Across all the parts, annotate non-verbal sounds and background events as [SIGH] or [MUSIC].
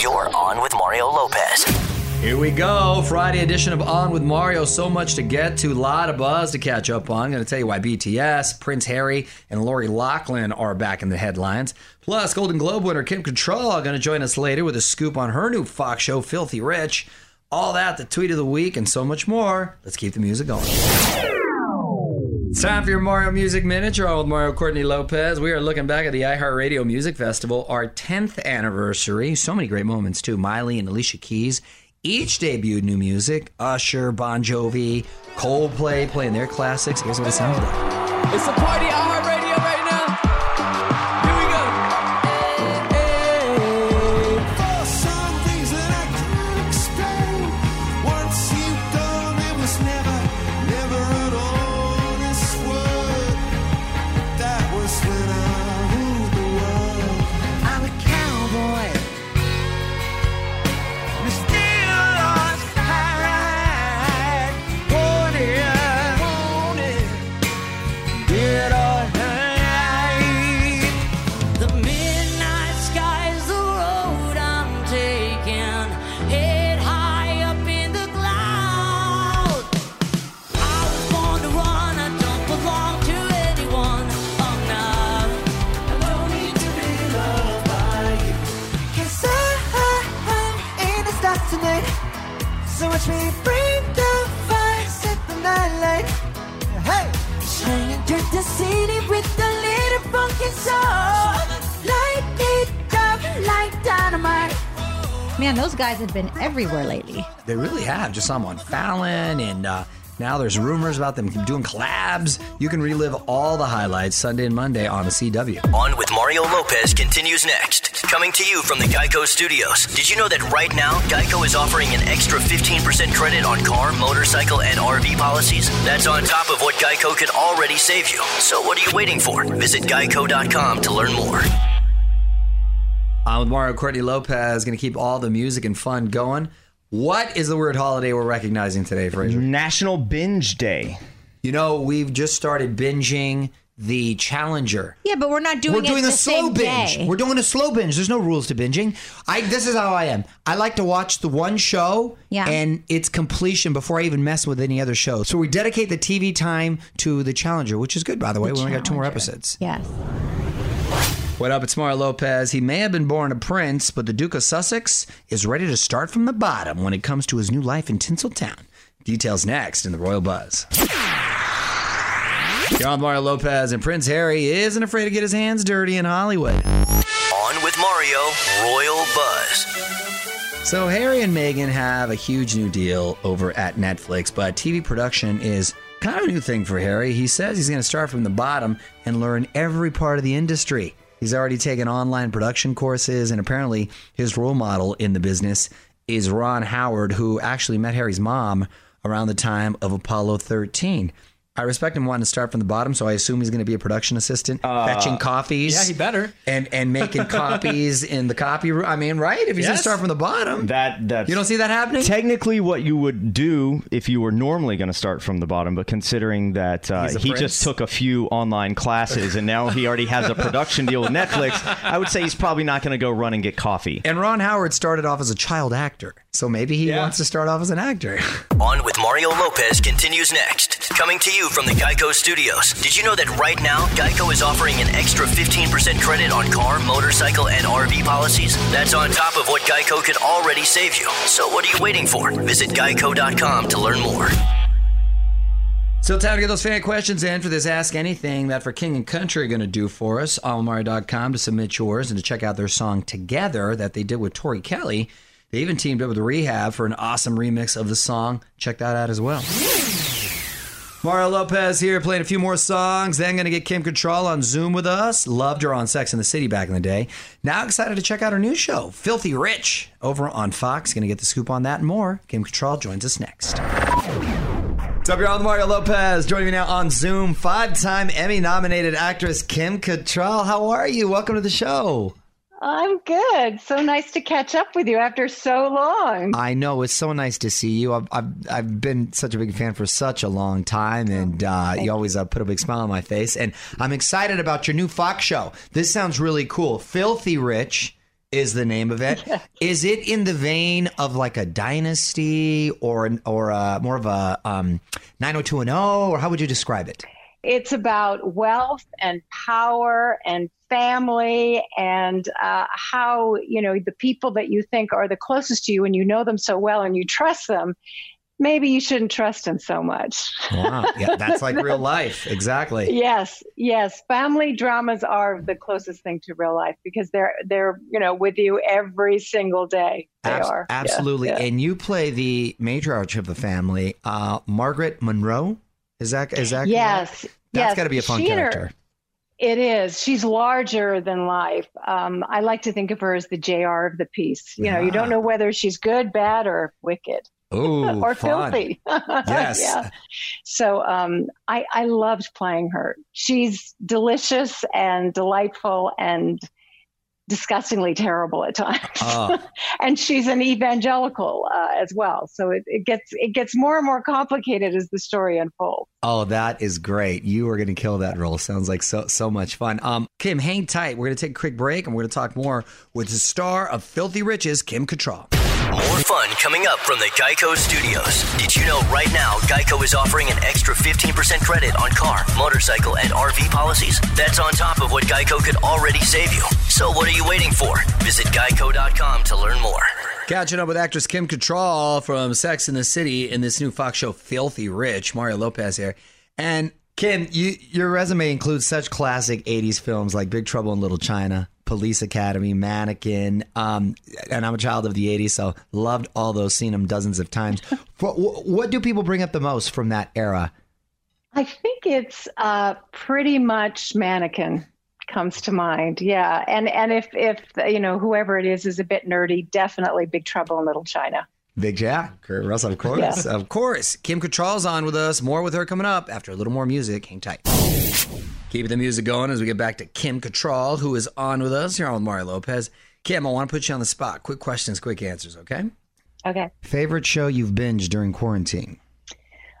You're on with Mario Lopez. Here we go. Friday edition of On with Mario. So much to get to. A lot of buzz to catch up on. I'm going to tell you why BTS, Prince Harry, and Lori Loughlin are back in the headlines. Plus, Golden Globe winner Kim Cattrall going to join us later with a scoop on her new Fox show, Filthy Rich. All that, the tweet of the week, and so much more. Let's keep the music going. It's time for your Mario Music Minute. You're on with Mario Courtney Lopez. We are looking back at the iHeartRadio Music Festival, our 10th anniversary. So many great moments, too. Miley and Alicia Keys each debuted new music. Usher, Bon Jovi, Coldplay playing their classics. Here's what it sounds like. It's a party iHeartRadio Man, those guys have been everywhere lately. They really have. Just saw them on Fallon, and uh, now there's rumors about them doing collabs. You can relive all the highlights Sunday and Monday on the CW. On with Mario Lopez continues next. Coming to you from the Geico Studios. Did you know that right now, Geico is offering an extra 15% credit on car, motorcycle, and RV policies? That's on top of what Geico could already save you. So what are you waiting for? Visit geico.com to learn more. On with Mario Courtney Lopez, going to keep all the music and fun going. What is the word holiday we're recognizing today, Fraser? National Binge Day. You know, we've just started binging the Challenger. Yeah, but we're not doing We're it doing the a slow same binge. day. We're doing a slow binge. There's no rules to binging. I this is how I am. I like to watch the one show Yeah. and its completion before I even mess with any other show. So we dedicate the TV time to the Challenger, which is good by the way. we only got two more episodes. Yes. What up? It's Mario Lopez. He may have been born a prince, but the Duke of Sussex is ready to start from the bottom when it comes to his new life in Tinseltown. Details next in the Royal Buzz. You're on Mario Lopez, and Prince Harry isn't afraid to get his hands dirty in Hollywood. On On with Mario, Royal Buzz. So Harry and Meghan have a huge new deal over at Netflix, but TV production is kind of a new thing for Harry. He says he's going to start from the bottom and learn every part of the industry. He's already taken online production courses, and apparently his role model in the business is Ron Howard, who actually met Harry's mom around the time of Apollo 13. I respect him wanting to start from the bottom, so I assume he's going to be a production assistant, fetching coffees. Yeah, he better. and and making [LAUGHS] copies in the copy room. I mean, right? If he's going to start from the bottom, That that you don't see that happening. technically what you would do if you were normally going to start from the bottom, but considering that uh, he prince. just took a few online classes and now he already has a [LAUGHS] production deal with Netflix, I would say he's probably not going to go run and get coffee. And Ron Howard started off as a child actor, so maybe he Yeah. wants to start off as an actor. [LAUGHS] On with Mario Lopez continues next. Coming to you from the Geico Studios. Did you know that right now, Geico is offering an extra 15% credit on car, motorcycle, and RV policies? That's on top of what Geico could already save you. So what are you waiting for? Visit geico.com to learn more. So time to get those fan questions in for this Ask Anything that for King and Country are going to do for us. Allmario.com to submit yours and to check out their song Together that they did with Tori Kelly. They even teamed up with Rehab for an awesome remix of the song. Check that out as well. Mario Lopez here playing a few more songs. Then going to get Kim Cattrall on Zoom with us. Loved her on Sex in the City back in the day. Now excited to check out her new show, Filthy Rich, over on Fox. Going to get the scoop on that and more. Kim Cattrall joins us next. What's up, y'all? Mario Lopez. Joining me now on Zoom, five-time Emmy-nominated actress Kim Cattrall. How are you? Welcome to the show. I'm good. So nice to catch up with you after so long. I know it's so nice to see you. I've I've, I've been such a big fan for such a long time, and uh, you always uh, put a big smile on my face. And I'm excited about your new Fox show. This sounds really cool. Filthy Rich is the name of it. Is it in the vein of like a dynasty or or uh, more of a um, 90210, or how would you describe it? It's about wealth and power and family and uh, how, you know, the people that you think are the closest to you and you know them so well and you trust them, maybe you shouldn't trust them so much. Wow, yeah, that's like [LAUGHS] real life, exactly. Yes, yes. Family dramas are the closest thing to real life because they're they're you know with you every single day. They are absolutely. yeah. And you play the matriarch of the family, uh, Margaret Monroe. Is that is that correct? Yes, That's yes. got to be a fun She character. It is. She's larger than life. Um, I like to think of her as the JR of the piece. You know, you don't know whether she's good, bad, or wicked Ooh, [LAUGHS] or fun. filthy. [LAUGHS] Yes. yeah. So um, I, I loved playing her. She's delicious and delightful and disgustingly terrible at times. Oh. [LAUGHS] and she's an evangelical uh, as well. So it, it gets it gets more and more complicated as the story unfolds. Oh, that is great. You are going to kill that role. Sounds like so so much fun. Um, Kim, hang tight. We're going to take a quick break and we're going to talk more with the star of Filthy Riches, Kim Cattrall. More fun coming up from the Geico Studios. Did you know right now Geico is offering an extra 15% credit on car, motorcycle, and RV policies? That's on top of what Geico could already save you. So what are you waiting for? Visit geico.com to learn more. Catching up with actress Kim Cattrall from Sex in the City in this new Fox show, Filthy Rich. Mario Lopez here. And Kim, you, your resume includes such classic 80s films like Big Trouble in Little China, Police Academy, Mannequin. Um, and I'm a child of the 80s, so loved all those, seen them dozens of times. [LAUGHS] what, what do people bring up the most from that era? I think it's uh, pretty much mannequin comes to mind. Yeah, and and if if you know whoever it is is a bit nerdy, definitely Big Trouble in Little China. Big Jack, Kurt Russell, of course. Yeah. Of course. Kim Cattrall's on with us. More with her coming up after a little more music. Hang tight. Keeping the music going as we get back to Kim Cattrall, who is on with us here on with Mario Lopez. Kim, I want to put you on the spot. Quick questions, quick answers, okay? Okay. Favorite show you've binged during quarantine?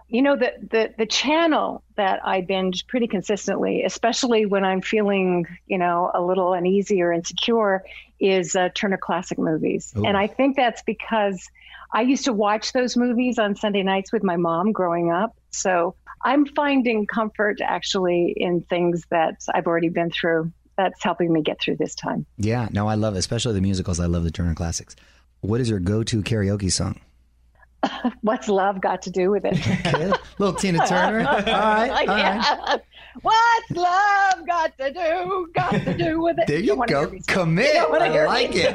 You know the the the channel that I binge pretty consistently, especially when I'm feeling you know a little uneasy or insecure, is uh, Turner Classic Movies, Ooh. and I think that's because I used to watch those movies on Sunday nights with my mom growing up. So I'm finding comfort actually in things that I've already been through. That's helping me get through this time. Yeah, no, I love it, especially the musicals. I love the Turner Classics. What is your go to karaoke song? [LAUGHS] What's love got to do with it? [LAUGHS] Little Tina Turner. [LAUGHS] All right. All right. Yeah. What's love got to do? Got to do with it? There you wanna go. Commit. You I like it.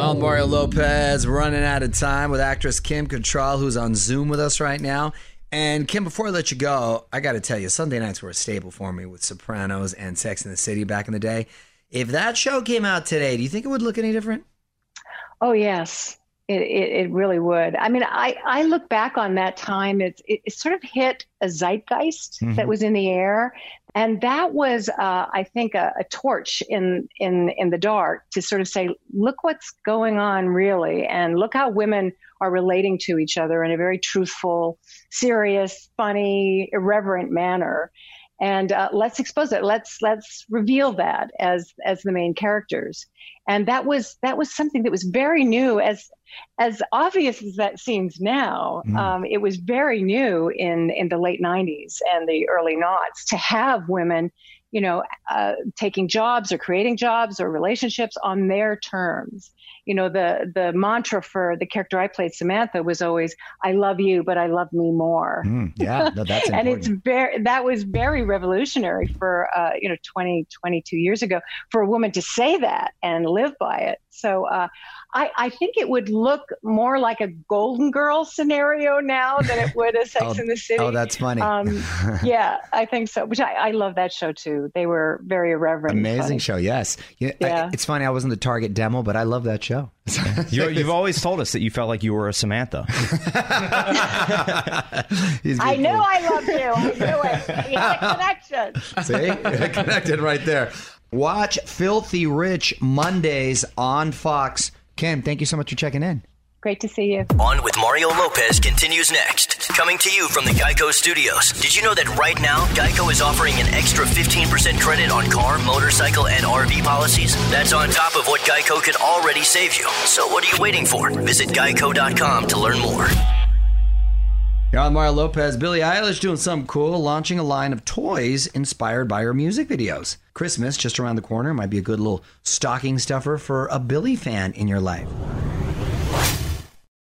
I'm Mario Lopez, running out of time with actress Kim Cattrall, who's on Zoom with us right now. And Kim, before I let you go, I got to tell you, Sunday nights were a staple for me with Sopranos and Sex in the City back in the day. If that show came out today, do you think it would look any different? Oh yes, it, it, it really would. I mean, I, I look back on that time. It, it, it sort of hit a zeitgeist Mm-hmm. that was in the air, and that was, uh, I think, a, a torch in in in the dark to sort of say, look what's going on really, and look how women are relating to each other in a very truthful, serious, funny, irreverent manner. And uh, let's expose it. Let's let's reveal that as as the main characters. And that was that was something that was very new. As as obvious as that seems now um, it was very new in in the late 90s and the early noughts to have women you know uh, taking jobs or creating jobs or relationships on their terms you know the the mantra for the character i played samantha was always i love you but i love me more Mm, yeah, no, that's [LAUGHS] and it's very that was very revolutionary for uh, you know 20 22 years ago for a woman to say that and live by it so uh, I, I think it would look more like a golden girl scenario now than it would a [LAUGHS] sex Oh, in the city oh, that's funny. um, [LAUGHS] yeah i think so which I, I love that show too they were very irreverent Amazing show, yes. Yeah, I- Yeah. it's funny. I wasn't the target demo, but I love that show. [LAUGHS] you you've always told us that you felt like you were a Samantha. [LAUGHS] i knew i loved you i knew it we had a [LAUGHS] connection See? Connected right there. Watch Filthy Rich Mondays on Fox. Kim, thank you so much for checking in. Great to see you On with Mario Lopez continues next. Coming to you from the Geico Studios. Did you know that right now, Geico is offering an extra 15% credit on car, motorcycle, and RV policies? That's on top of what Geico could already save you. So what are you waiting for? Visit geico.com to learn more. You're on Mario Lopez. Billie Eilish doing something cool, launching a line of toys inspired by her music videos. Christmas, just around the corner, might be a good little stocking stuffer for a Billie fan in your life.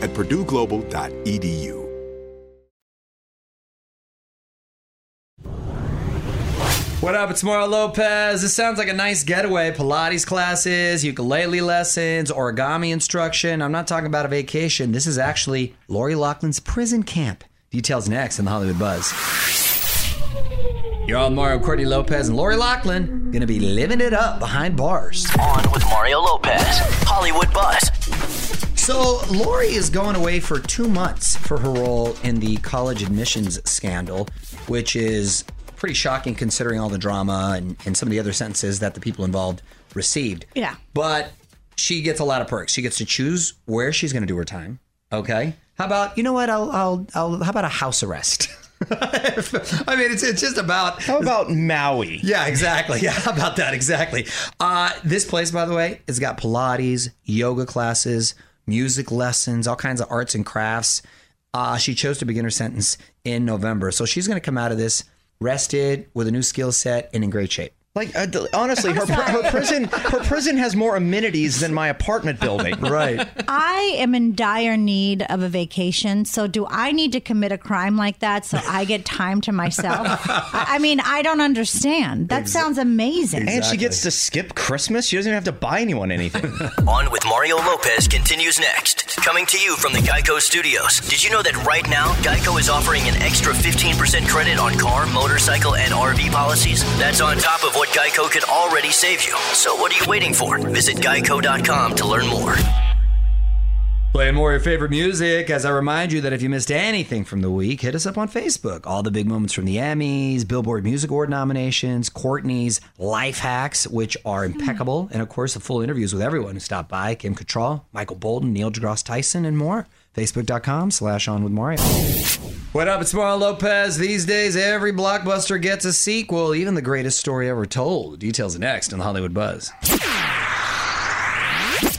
at purdueglobal.edu. What up? It's Mario Lopez. This sounds like a nice getaway. Pilates classes, ukulele lessons, origami instruction. I'm not talking about a vacation. This is actually Lori Loughlin's prison camp. Details next in the Hollywood Buzz. You're on Mario Courtney Lopez and Lori Loughlin. Gonna be living it up behind bars. On with Mario Lopez, Hollywood Buzz. So, Lori is going away for two months for her role in the college admissions scandal, which is pretty shocking considering all the drama and, and some of the other sentences that the people involved received. Yeah. But she gets a lot of perks. She gets to choose where she's going to do her time. Okay. How about, you know what? I'll, I'll, I'll, how about a house arrest? [LAUGHS] I mean, it's, it's just about. How about Maui? Yeah, exactly. Yeah, [LAUGHS] how about that? Exactly. Uh, this place, by the way, it's got Pilates, yoga classes, music lessons, all kinds of arts and crafts. Uh, she chose to begin her sentence in November. So she's going to come out of this rested with a new skill set and in great shape. Like uh, honestly, her, her prison her prison has more amenities than my apartment building. [LAUGHS] Right. I am in dire need of a vacation. So, do I need to commit a crime like that so I get time to myself? [LAUGHS] I I mean, I don't understand. That sounds amazing. And she gets to skip Christmas. She doesn't even have to buy anyone anything. [LAUGHS] On with Mario Lopez continues next. Coming to you from the Geico Studios. Did you know that right now, Geico is offering an extra 15% credit on car, motorcycle, and RV policies? That's on top of what Geico could already save you. So what are you waiting for? Visit geico.com to learn more. Playing more of your favorite music. As I remind you that if you missed anything from the week, hit us up on Facebook. All the big moments from the Emmys, Billboard Music Award nominations, Courtney's life hacks, which are impeccable, and of course the full interviews with everyone who stopped by: Kim Cattrall, Michael Bolton, Neil deGrasse Tyson, and more. Facebook.com slash on with Mario. What up? It's Mario Lopez. These days, every blockbuster gets a sequel, even the greatest story ever told. Details next on the Hollywood Buzz.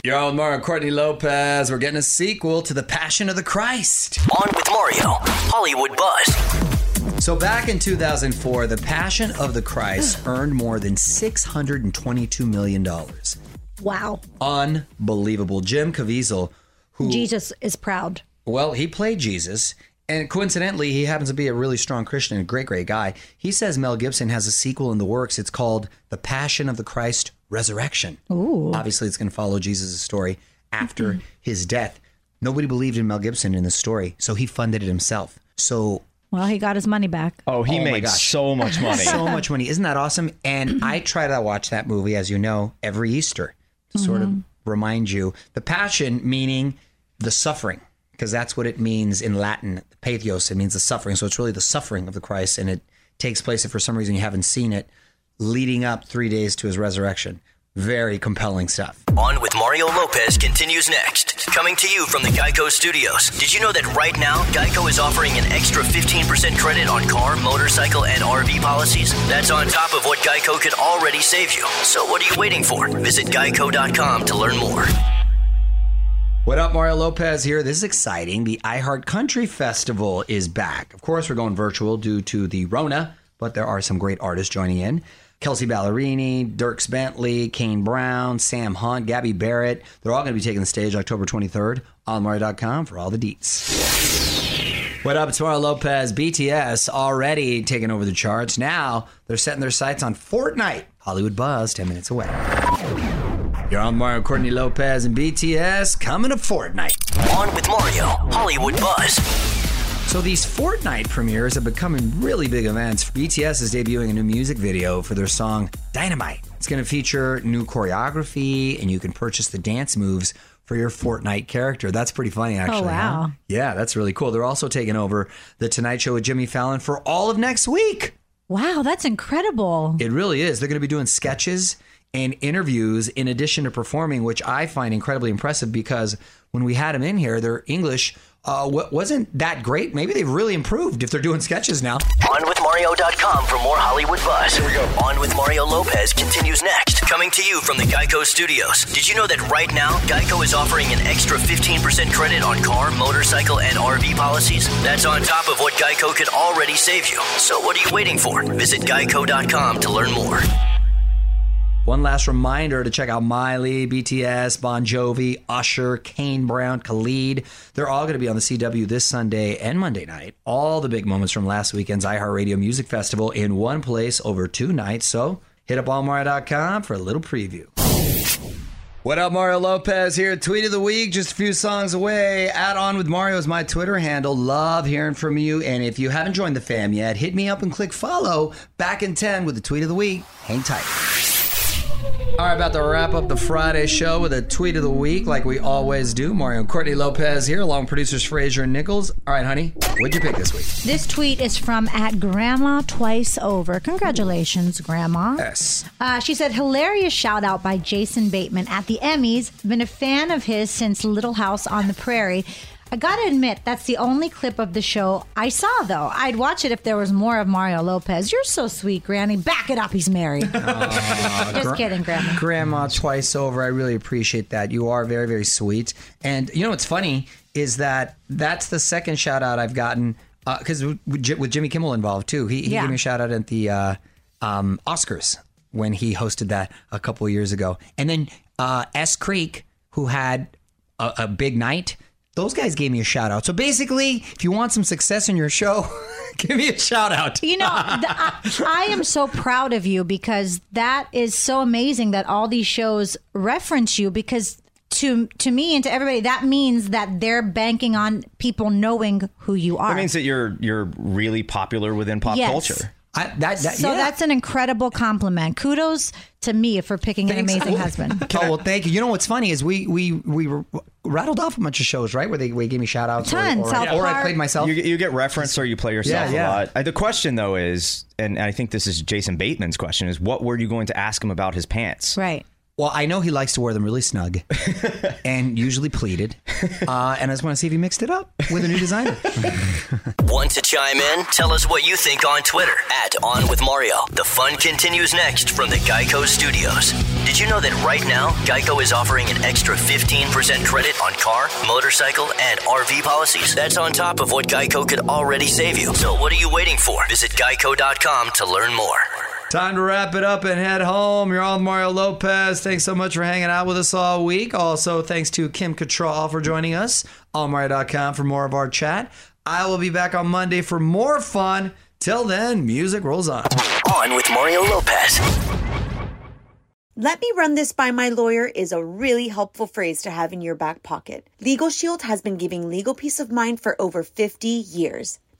You're on with Mario Courtney Lopez. We're getting a sequel to The Passion of the Christ. On with Mario, Hollywood Buzz. So back in 2004, The Passion of the Christ [GASPS] earned more than $622 million. Wow. Unbelievable. Jim Caviezel, who Jesus is proud. Well, he played Jesus, and coincidentally, he happens to be a really strong Christian and a great, great guy. He says Mel Gibson has a sequel in the works. It's called The Passion of the Christ Resurrection. Ooh. Obviously, it's going to follow Jesus' story after mm-hmm. his death. Nobody believed in Mel Gibson in the story, so he funded it himself. So Well, he got his money back. Oh, he Oh made so much [LAUGHS] money. so much money. Isn't that awesome? And [CLEARS THROAT] I try to watch that movie, as you know, every Easter to sort of mm-hmm. Remind you the passion, meaning the suffering, because that's what it means in Latin. Pathos, it means the suffering. So it's really the suffering of the Christ, and it takes place, if for some reason you haven't seen it, leading up three days to his resurrection. Very compelling stuff. On with Mario Lopez continues next. Coming to you from the Geico Studios. Did you know that right now, Geico is offering an extra 15% credit on car, motorcycle, and RV policies? That's on top of what Geico could already save you. So what are you waiting for? Visit geico.com to learn more. What up, Mario Lopez here. This is exciting. The iHeart Country Festival is back. Of course, we're going virtual due to the Rona, but there are some great artists joining in. Kelsea Ballerini, Dierks Bentley, Kane Brown, Sam Hunt, Gabby Barrett. They're all going to be taking the stage October 23rd on Mario.com for all the deets. What up? It's Mario Lopez. BTS already taking over the charts. Now they're setting their sights on Fortnite. Hollywood Buzz, 10 minutes away. You're on Mario Courtney Lopez and BTS coming to Fortnite. On with Mario, Hollywood Buzz. So these Fortnite premieres have becoming really big events. BTS is debuting a new music video for their song Dynamite. It's going to feature new choreography, and you can purchase the dance moves for your Fortnite character. That's pretty funny, oh, actually. Oh, wow. huh? Yeah, that's really cool. They're also taking over the Tonight Show with Jimmy Fallon for all of next week. Wow, that's incredible. It really is. They're going to be doing sketches and interviews in addition to performing, which I find incredibly impressive because when we had them in here, their English uh, wasn't that great. Maybe they've really improved if they're doing sketches now. OnWithMario.com for more Hollywood buzz. Here we go. On with Mario Lopez continues next. Coming to you from the Geico Studios. Did you know that right now, Geico is offering an extra 15% credit on car, motorcycle, and RV policies? That's on top of what Geico could already save you. So what are you waiting for? Visit geico.com to learn more. One last reminder to check out Miley, BTS, Bon Jovi, Usher, Kane Brown, Khalid. They're all going to be on the CW this Sunday and Monday night. All the big moments from last weekend's iHeartRadio Music Festival in one place over two nights. So hit up allmario.com for a little preview. What up, Mario Lopez here? Tweet of the week, just a few songs away. Add on with Mario is my Twitter handle. Love hearing from you. And if you haven't joined the fam yet, hit me up and click follow. Back in 10 with the tweet of the week. Hang tight. All right, about to wrap up the Friday show with a tweet of the week, like we always do. Mario and Courtney Lopez here, along with producers Fraser and Nichols. All right, honey, what'd you pick this week? This tweet is from at Grandma Twice Over. Congratulations, Grandma. Yes. Uh, she said, hilarious shout out by Jason Bateman at the Emmys. Been a fan of his since Little House on the Prairie. I gotta admit, that's the only clip of the show I saw, though. I'd watch it if there was more of Mario Lopez. You're so sweet, Granny. Back it up, he's married. [LAUGHS] Just Gra- kidding, Grandma. Grandma twice over. I really appreciate that. You are very, very sweet. And you know what's funny is that that's the second shout out I've gotten because with, with Jimmy Kimmel involved too. He, he Yeah. gave me a shout out at the uh, um, Oscars when he hosted that a couple of years ago. And then uh, S Creek, who had a, a big night. Those guys gave me a shout out. So basically, if you want some success in your show, [LAUGHS] give me a shout out. You know, th- I, [LAUGHS] I am so proud of you because that is so amazing that all these shows reference you because to to me and to everybody that means that they're banking on people knowing who you are. That means that you're you're really popular within pop Yes. culture. I, that, that, so yeah. that's an incredible compliment. Kudos to me for picking an amazing husband. Oh [LAUGHS] well, thank you. You know what's funny is we we we rattled off a bunch of shows, right? Where they, they gave me shout outs, Tons. or, or, South or I played myself. You, you get referenced or you play yourself Yeah, yeah. a lot. Uh, the question though is, and I think this is Jason Bateman's question, is what were you going to ask him about his pants? Right. Well, I know he likes to wear them really snug, [LAUGHS] and usually pleated. Uh, and I just want to see if he mixed it up with a new designer. [LAUGHS] Want to chime in? Tell us what you think on Twitter at On With Mario. The fun continues next from the Geico Studios. Did you know that right now, Geico is offering an extra 15% credit on car, motorcycle, and RV policies? That's on top of what Geico could already save you. So what are you waiting for? Visit geico.com to learn more. Time to wrap it up and head home. You're on with Mario Lopez. Thanks so much for hanging out with us all week. Also, thanks to Kim Cattrall for joining us. Allmario.com for more of our chat. I will be back on Monday for more fun. Till then, music rolls on. On with Mario Lopez. Let me run this by my lawyer is a really helpful phrase to have in your back pocket. Legal Shield has been giving legal peace of mind for over 50 years.